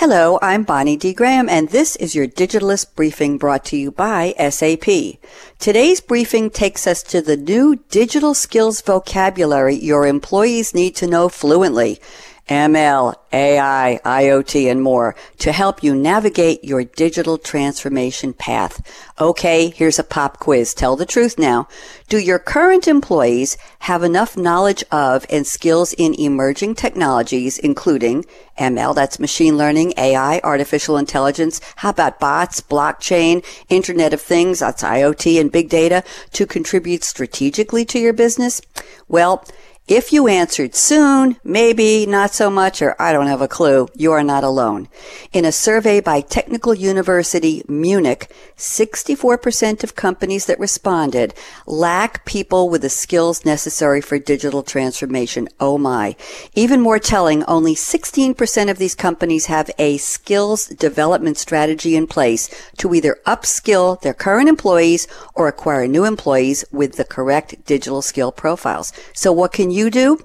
Hello, I'm Bonnie D. Graham, and this is your Digitalist Briefing brought to you by SAP. Today's briefing takes us to the new digital skills vocabulary your employees need to know fluently. ML, AI, IoT, and more to help you navigate your digital transformation path. Okay, here's a pop quiz. Tell the truth now. Do your current employees have enough knowledge of and skills in emerging technologies, including ML, that's machine learning, AI, artificial intelligence. How about bots, blockchain, Internet of Things, that's IoT and big data to contribute strategically to your business? Well, if you answered soon, maybe, not so much, or I don't have a clue, you are not alone. In a survey by Technical University Munich, 64% of companies that responded lack people with the skills necessary for digital transformation. Oh my. Even more telling, only 16% of these companies have a skills development strategy in place to either upskill their current employees or acquire new employees with the correct digital skill profiles. So what can you you do?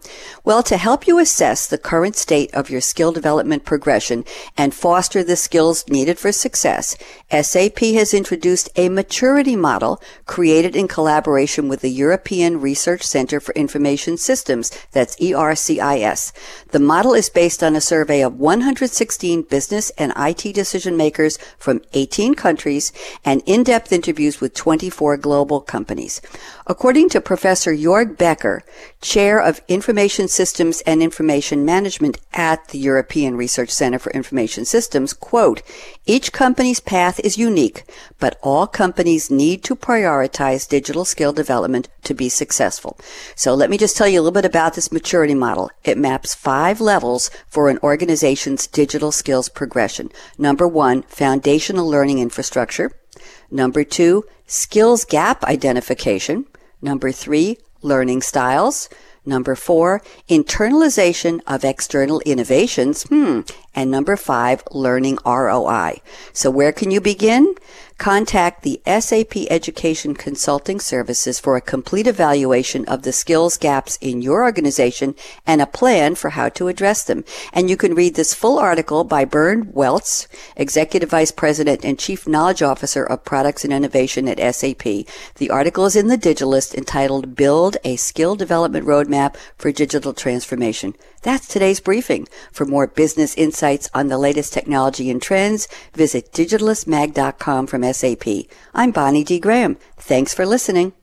Well, to help you assess the current state of your skill development progression and foster the skills needed for success, SAP has introduced a maturity model created in collaboration with the European Research Center for Information Systems, that's ERCIS. The model is based on a survey of 116 business and IT decision makers from 18 countries and in-depth interviews with 24 global companies. According to Professor Jörg Becker, chair of Information Systems and Information Management at the European Research Center for Information Systems, quote, each company's path is unique, but all companies need to prioritize digital skill development to be successful. So let me just tell you a little bit about this maturity model. It maps five levels for an organization's digital skills progression. Number one, foundational learning infrastructure. Number two, skills gap identification. Number three, learning styles. Number four, internalization of external innovations. Hmm. And number five, learning ROI. So where can you begin? Contact the SAP Education Consulting Services for a complete evaluation of the skills gaps in your organization and a plan for how to address them. And you can read this full article by Bernd Welz, Executive Vice President and Chief Knowledge Officer of Products and Innovation at SAP. The article is in the Digitalist entitled Build a Skill Development Roadmap for Digital Transformation. That's today's briefing. For more business insights on the latest technology and trends, visit digitalistmag.com from SAP. I'm Bonnie D. Graham. Thanks for listening.